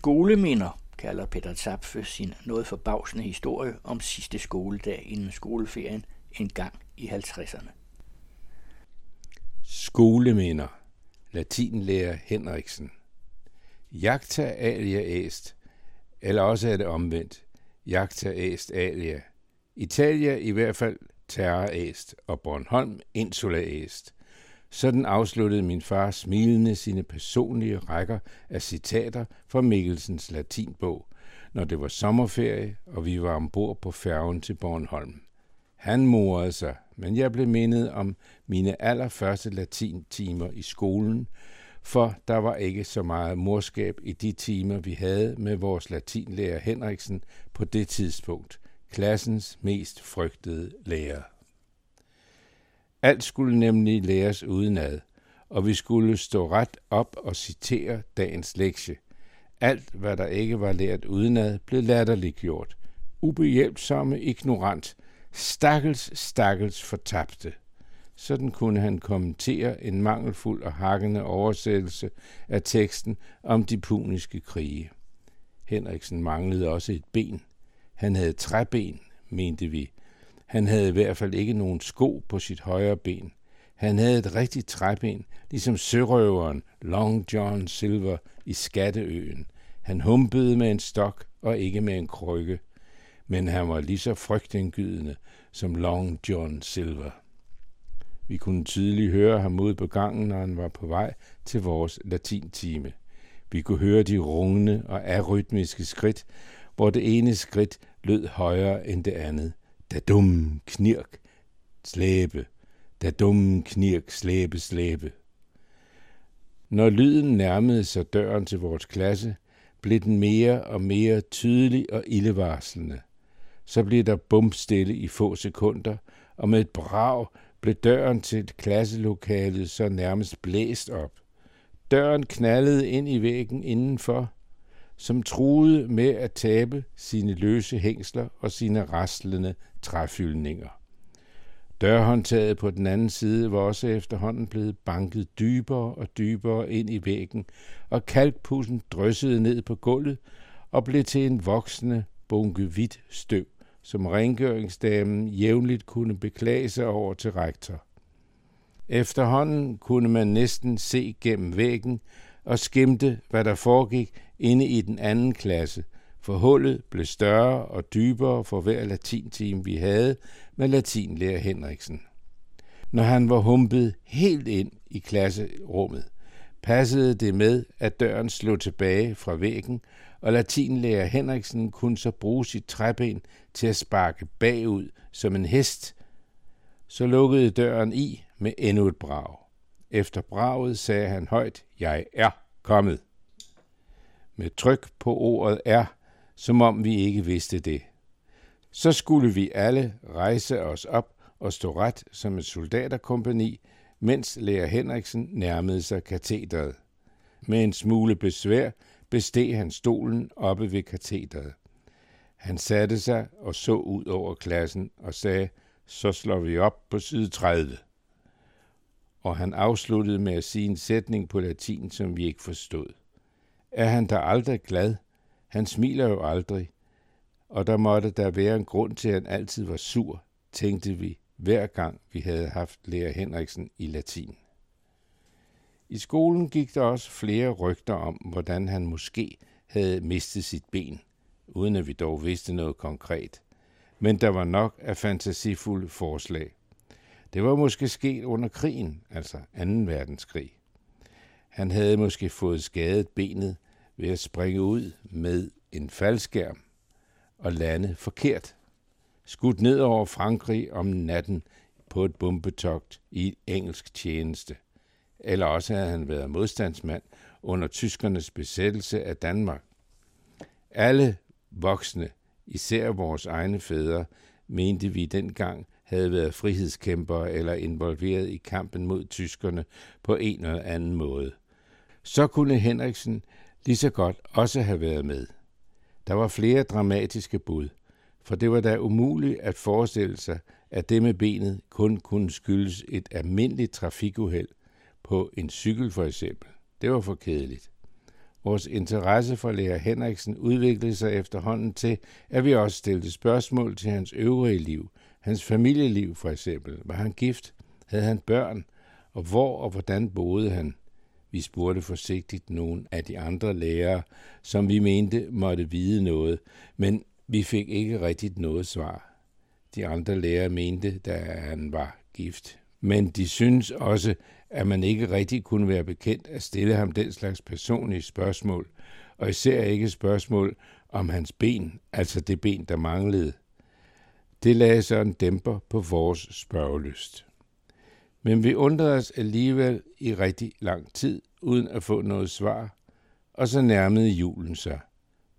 Skoleminder kalder Peter Zapfe sin noget forbavsende historie om sidste skoledag inden skoleferien en gang i 50'erne. Skoleminder. Latinlærer Henriksen. Jagta alia est. Eller også er det omvendt. Jagta est alia. Italia i hvert fald terra est, og Bornholm insula est. Sådan afsluttede min far smilende sine personlige rækker af citater fra Mikkelsens latinbog, når det var sommerferie, og vi var ombord på færgen til Bornholm. Han morede sig, men jeg blev mindet om mine allerførste latintimer i skolen, for der var ikke så meget morskab i de timer, vi havde med vores latinlærer Henriksen på det tidspunkt, klassens mest frygtede lærer. Alt skulle nemlig læres udenad, og vi skulle stå ret op og citere dagens lektie. Alt, hvad der ikke var lært udenad, blev latterliggjort. Ubehjælpsomme ignorant, stakkels, stakkels fortabte. Sådan kunne han kommentere en mangelfuld og hakkende oversættelse af teksten om de puniske krige. Henriksen manglede også et ben. Han havde træben, mente vi, han havde i hvert fald ikke nogen sko på sit højre ben. Han havde et rigtigt træben, ligesom sørøveren Long John Silver i Skatteøen. Han humpede med en stok og ikke med en krykke, men han var lige så frygtindgydende som Long John Silver. Vi kunne tydeligt høre ham ud på gangen, når han var på vej til vores latintime. Vi kunne høre de rungende og arytmiske skridt, hvor det ene skridt lød højere end det andet da dum knirk, slæbe, da dum knirk, slæbe, slæbe. Når lyden nærmede sig døren til vores klasse, blev den mere og mere tydelig og ildevarslende. Så blev der bumstille i få sekunder, og med et brag blev døren til klasselokalet så nærmest blæst op. Døren knaldede ind i væggen indenfor, som truede med at tabe sine løse hængsler og sine raslende træfyldninger. Dørhåndtaget på den anden side var også efterhånden blevet banket dybere og dybere ind i væggen, og kalkpussen dryssede ned på gulvet og blev til en voksende bunke hvidt støv, som rengøringsdamen jævnligt kunne beklage sig over til rektor. Efterhånden kunne man næsten se gennem væggen og skimte, hvad der foregik inde i den anden klasse, for hullet blev større og dybere for hver latintime, vi havde med latinlærer Henriksen. Når han var humpet helt ind i klasserummet, passede det med, at døren slog tilbage fra væggen, og latinlærer Henriksen kunne så bruge sit træben til at sparke bagud som en hest. Så lukkede døren i med endnu et brag. Efter braget sagde han højt, jeg er kommet. Med tryk på ordet er, som om vi ikke vidste det. Så skulle vi alle rejse os op og stå ret som et soldaterkompani, mens lærer Henriksen nærmede sig katedret. Med en smule besvær besteg han stolen oppe ved katedret. Han satte sig og så ud over klassen og sagde, så slår vi op på side 30. Og han afsluttede med at sige en sætning på latin, som vi ikke forstod. Er han da aldrig glad? Han smiler jo aldrig. Og der måtte der være en grund til, at han altid var sur, tænkte vi, hver gang vi havde haft lærer Henriksen i latin. I skolen gik der også flere rygter om, hvordan han måske havde mistet sit ben, uden at vi dog vidste noget konkret. Men der var nok af fantasifulde forslag. Det var måske sket under krigen, altså 2. verdenskrig. Han havde måske fået skadet benet ved at springe ud med en faldskærm og lande forkert. Skudt ned over Frankrig om natten på et bombetogt i engelsk tjeneste. Eller også havde han været modstandsmand under tyskernes besættelse af Danmark. Alle voksne, især vores egne fædre, mente vi dengang havde været frihedskæmpere eller involveret i kampen mod tyskerne på en eller anden måde. Så kunne Henriksen lige så godt også have været med. Der var flere dramatiske bud, for det var da umuligt at forestille sig, at det med benet kun kunne skyldes et almindeligt trafikuheld på en cykel for eksempel. Det var for kedeligt. Vores interesse for lærer Henriksen udviklede sig efterhånden til, at vi også stillede spørgsmål til hans øvrige liv. Hans familieliv for eksempel. Var han gift? Havde han børn? Og hvor og hvordan boede han? Vi spurgte forsigtigt nogle af de andre lærere, som vi mente måtte vide noget, men vi fik ikke rigtigt noget svar. De andre lærere mente, da han var gift. Men de synes også, at man ikke rigtig kunne være bekendt at stille ham den slags personlige spørgsmål, og især ikke spørgsmål om hans ben, altså det ben, der manglede. Det lagde så en dæmper på vores spørgelyst. Men vi undrede os alligevel i rigtig lang tid, uden at få noget svar, og så nærmede julen sig.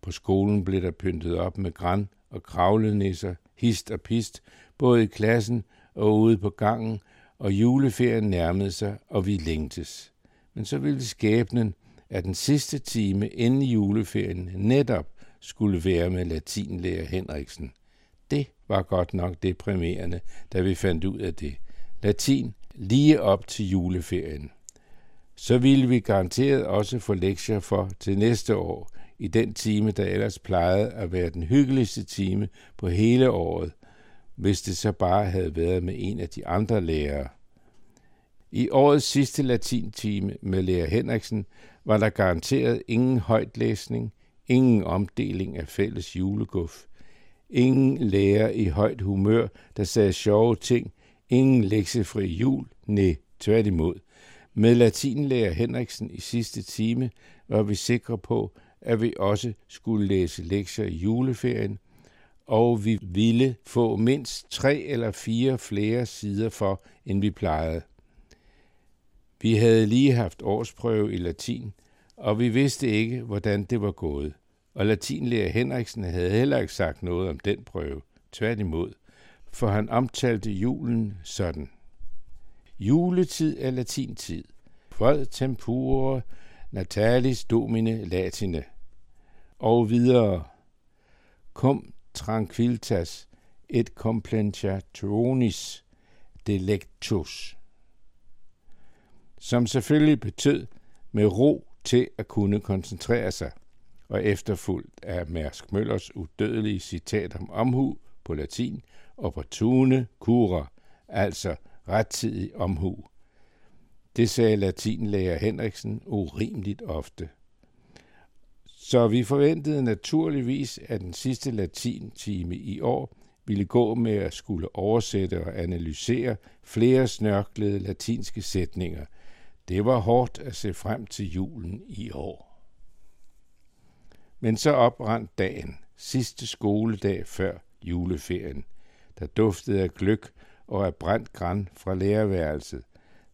På skolen blev der pyntet op med græn og kravlenisser, hist og pist, både i klassen og ude på gangen, og juleferien nærmede sig, og vi længtes. Men så ville skæbnen, at den sidste time inden juleferien netop skulle være med latinlærer Henriksen. Det var godt nok deprimerende, da vi fandt ud af det. Latin lige op til juleferien. Så ville vi garanteret også få lektier for til næste år, i den time, der ellers plejede at være den hyggeligste time på hele året, hvis det så bare havde været med en af de andre lærere. I årets sidste latintime med lærer Henriksen var der garanteret ingen højtlæsning, ingen omdeling af fælles juleguf, ingen lærer i højt humør, der sagde sjove ting, ingen lektiefri jul, nej, tværtimod. Med latinlærer Henriksen i sidste time var vi sikre på, at vi også skulle læse lektier i juleferien, og vi ville få mindst tre eller fire flere sider for, end vi plejede. Vi havde lige haft årsprøve i latin, og vi vidste ikke, hvordan det var gået. Og latinlærer Henriksen havde heller ikke sagt noget om den prøve. Tværtimod, for han omtalte julen sådan. Juletid er latintid. Fred tempore natalis domine latine. Og videre. Cum tranquiltas et complentationis delectus som selvfølgelig betød med ro til at kunne koncentrere sig, og efterfulgt af Mærsk Møllers udødelige citat om omhu på latin, opportune cura, altså rettidig omhu. Det sagde latinlærer Henriksen urimeligt ofte. Så vi forventede naturligvis, at den sidste latintime i år ville gå med at skulle oversætte og analysere flere snørklede latinske sætninger – det var hårdt at se frem til julen i år. Men så oprandt dagen, sidste skoledag før juleferien. Der duftede af gløk og af brændt græn fra lærerværelset.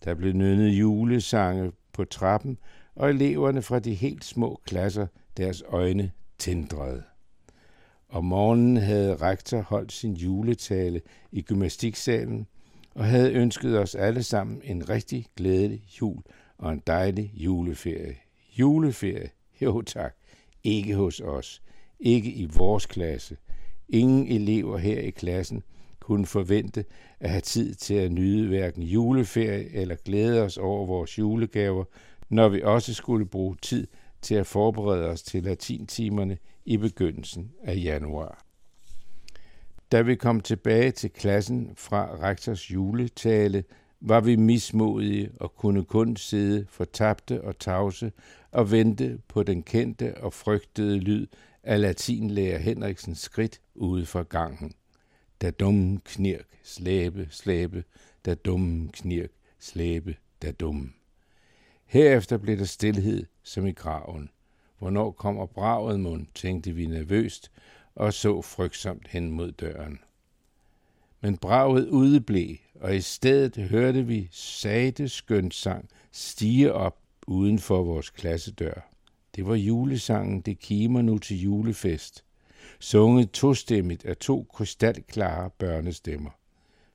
Der blev nynnet julesange på trappen, og eleverne fra de helt små klasser deres øjne tindrede. Om morgenen havde rektor holdt sin juletale i gymnastiksalen, og havde ønsket os alle sammen en rigtig glædelig jul og en dejlig juleferie. Juleferie? Jo tak. Ikke hos os. Ikke i vores klasse. Ingen elever her i klassen kunne forvente at have tid til at nyde hverken juleferie eller glæde os over vores julegaver, når vi også skulle bruge tid til at forberede os til latintimerne i begyndelsen af januar. Da vi kom tilbage til klassen fra rektors juletale, var vi mismodige og kunne kun sidde fortabte og tavse og vente på den kendte og frygtede lyd af latinlærer Henriksens skridt ude for gangen der dum knirk, slæbe, slæbe, der dum knirk, slæbe, der dum. Herefter blev der stillhed som i graven. Hvornår kommer braget mund, tænkte vi nervøst, og så frygtsomt hen mod døren. Men braget udeblev, og i stedet hørte vi sate sang stige op uden for vores klassedør. Det var julesangen Det kimer nu til julefest, sunget tostemmigt af to krystalklare børnestemmer.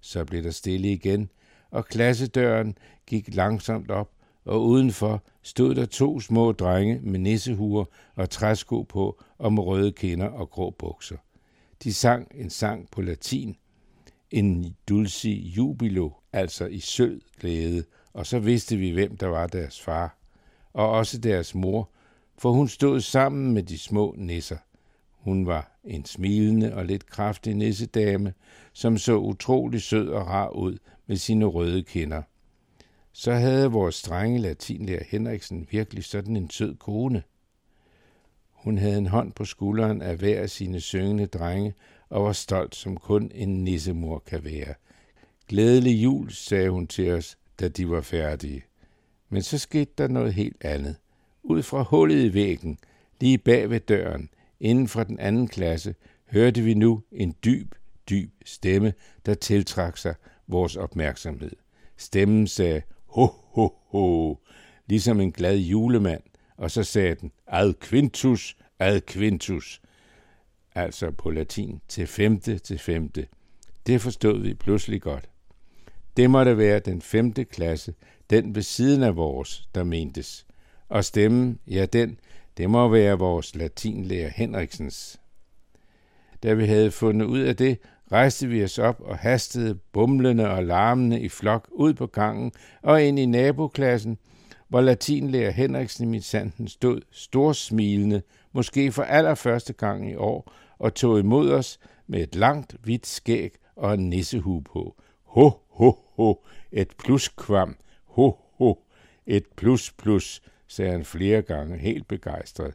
Så blev der stille igen, og klassedøren gik langsomt op, og udenfor stod der to små drenge med nissehuer og træsko på og med røde kinder og grå bukser. De sang en sang på latin, en dulci jubilo, altså i sød glæde, og så vidste vi, hvem der var deres far, og også deres mor, for hun stod sammen med de små nisser. Hun var en smilende og lidt kraftig nissedame, som så utrolig sød og rar ud med sine røde kinder. Så havde vores strenge latinlærer Henriksen virkelig sådan en sød kone. Hun havde en hånd på skulderen af hver af sine syngende drenge og var stolt, som kun en nissemor kan være. Glædelig jul, sagde hun til os, da de var færdige. Men så skete der noget helt andet. Ud fra hullet i væggen, lige bag ved døren, inden for den anden klasse, hørte vi nu en dyb, dyb stemme, der tiltrak sig vores opmærksomhed. Stemmen sagde, ho, ho, ho, ligesom en glad julemand, og så sagde den, ad quintus, ad quintus, altså på latin til femte til femte. Det forstod vi pludselig godt. Det måtte være den femte klasse, den ved siden af vores, der mentes. Og stemmen, ja den, det må være vores latinlærer Henriksens. Da vi havde fundet ud af det, rejste vi os op og hastede bumlende og larmende i flok ud på gangen og ind i naboklassen, hvor latinlærer Henriksen i min sanden stod storsmilende, måske for allerførste gang i år, og tog imod os med et langt, hvidt skæg og en nissehue på. Ho, ho, ho, et pluskvam, ho, ho, et plus plus, sagde han flere gange, helt begejstret.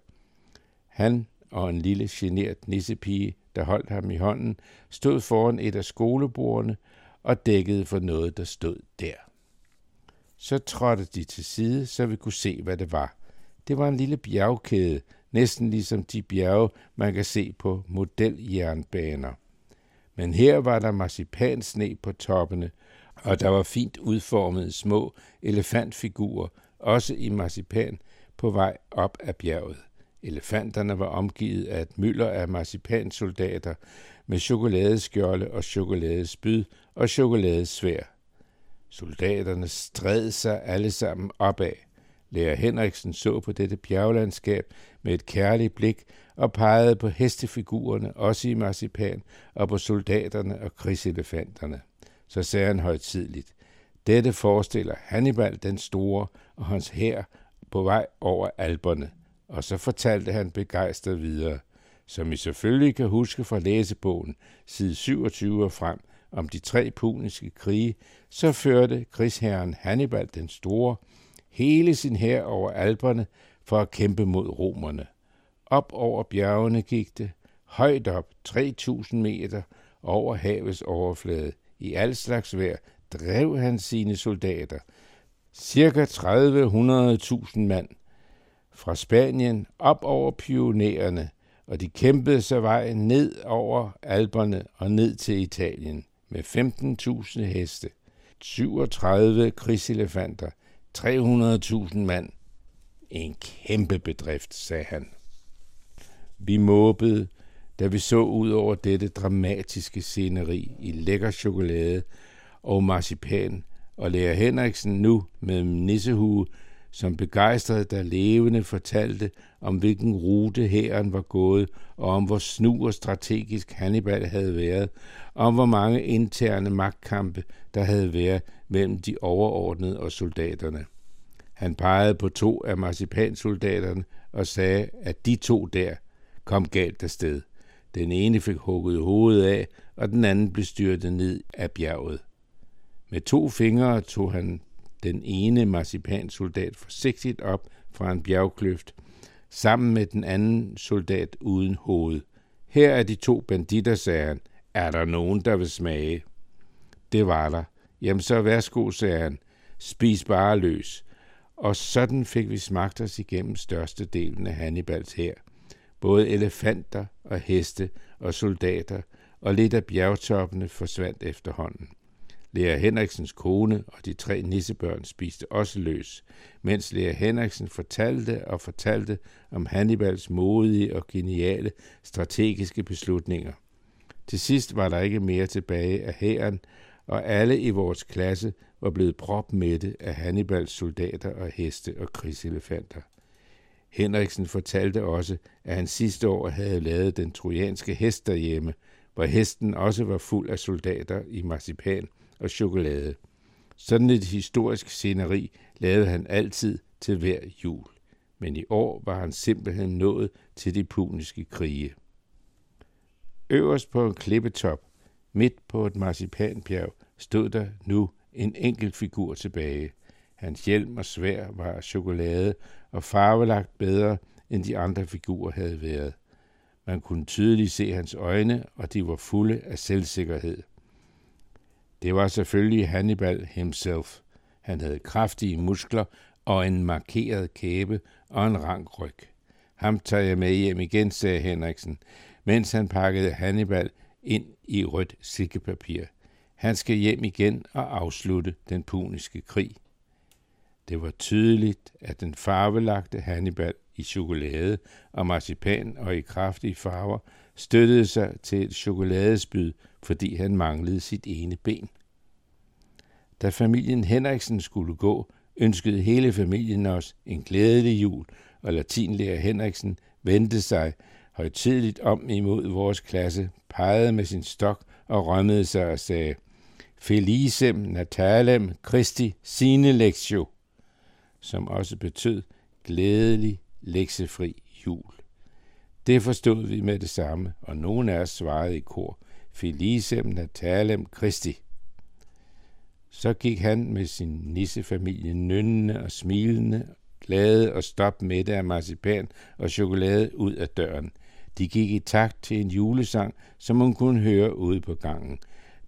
Han og en lille genert nissepige, der holdt ham i hånden, stod foran et af skolebordene og dækkede for noget, der stod der. Så trådte de til side, så vi kunne se, hvad det var. Det var en lille bjergkæde, næsten ligesom de bjerge, man kan se på modeljernbaner. Men her var der marcipansne på toppene, og der var fint udformede små elefantfigurer, også i marcipan, på vej op ad bjerget. Elefanterne var omgivet af et mylder af marcipansoldater med chokoladeskjolde og chokoladespyd og chokoladesvær. Soldaterne stred sig alle sammen opad. Lærer Henriksen så på dette bjerglandskab med et kærligt blik og pegede på hestefigurerne, også i marcipan, og på soldaterne og krigselefanterne. Så sagde han højtidligt, dette forestiller Hannibal den store og hans hær på vej over alberne. Og så fortalte han begejstret videre, som I selvfølgelig kan huske fra læsebogen, side 27 og frem, om de tre puniske krige, så førte krigsherren Hannibal den Store hele sin hær over alberne for at kæmpe mod romerne. Op over bjergene gik det, højt op, 3000 meter over havets overflade. I al slags vejr drev han sine soldater, cirka 30-100.000 mand, fra Spanien op over pionererne, og de kæmpede sig vej ned over Alperne og ned til Italien med 15.000 heste, 37 krigselefanter, 300.000 mand. En kæmpe bedrift, sagde han. Vi måbede, da vi så ud over dette dramatiske sceneri i lækker chokolade og marcipan, og lærer Henriksen nu med nissehue som begejstret der levende fortalte om hvilken rute hæren var gået, og om hvor snu og strategisk Hannibal havde været, og om hvor mange interne magtkampe der havde været mellem de overordnede og soldaterne. Han pegede på to af marcipansoldaterne og sagde, at de to der kom galt afsted. Den ene fik hugget hovedet af, og den anden blev styrtet ned af bjerget. Med to fingre tog han den ene marcipansoldat forsigtigt op fra en bjergkløft, sammen med den anden soldat uden hoved. Her er de to banditter, sagde han. Er der nogen, der vil smage? Det var der. Jamen så værsgo, sagde han. Spis bare løs. Og sådan fik vi smagt os igennem størstedelen af Hannibals her. Både elefanter og heste og soldater, og lidt af bjergtoppene forsvandt efterhånden. Lea Henriksens kone og de tre nissebørn spiste også løs, mens Lea Henriksen fortalte og fortalte om Hannibals modige og geniale strategiske beslutninger. Til sidst var der ikke mere tilbage af hæren, og alle i vores klasse var blevet propmætte af Hannibals soldater og heste og krigselefanter. Henriksen fortalte også, at han sidste år havde lavet den trojanske hest derhjemme, hvor hesten også var fuld af soldater i marcipan og chokolade. Sådan et historisk sceneri lavede han altid til hver jul. men i år var han simpelthen nået til de puniske krige. Øverst på en klippetop, midt på et marcipanbjerg, stod der nu en enkelt figur tilbage. Hans hjelm og svær var af chokolade og farvelagt bedre, end de andre figurer havde været. Man kunne tydeligt se hans øjne, og de var fulde af selvsikkerhed. Det var selvfølgelig Hannibal himself. Han havde kraftige muskler og en markeret kæbe og en rank ryg. Ham tager jeg med hjem igen, sagde Henriksen, mens han pakkede Hannibal ind i rødt silkepapir. Han skal hjem igen og afslutte den puniske krig. Det var tydeligt, at den farvelagte Hannibal i chokolade og marcipan og i kraftige farver støttede sig til et chokoladespyd, fordi han manglede sit ene ben. Da familien Henriksen skulle gå, ønskede hele familien os en glædelig jul, og latinlærer Henriksen vendte sig højtidligt om imod vores klasse, pegede med sin stok og rømmede sig og sagde, Felicem Natalem Christi sine lectio, som også betød glædelig leksefri jul. Det forstod vi med det samme, og nogen af os svarede i kor, Felicem Natalem Christi. Så gik han med sin nissefamilie nynnende og smilende, glade og stop med af marcipan og chokolade ud af døren. De gik i takt til en julesang, som hun kunne høre ude på gangen.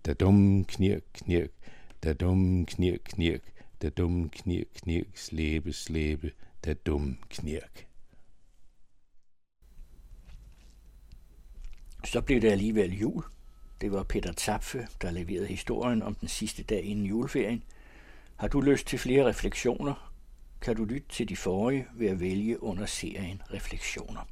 Da dum knirk knirk, da dum knirk knirk, da dum knirk knirk, slæbe slæbe, da dum knirk. Så blev det alligevel jul. Det var Peter Zapfe, der leverede historien om den sidste dag inden juleferien. Har du lyst til flere refleksioner, kan du lytte til de forrige ved at vælge under serien Refleksioner.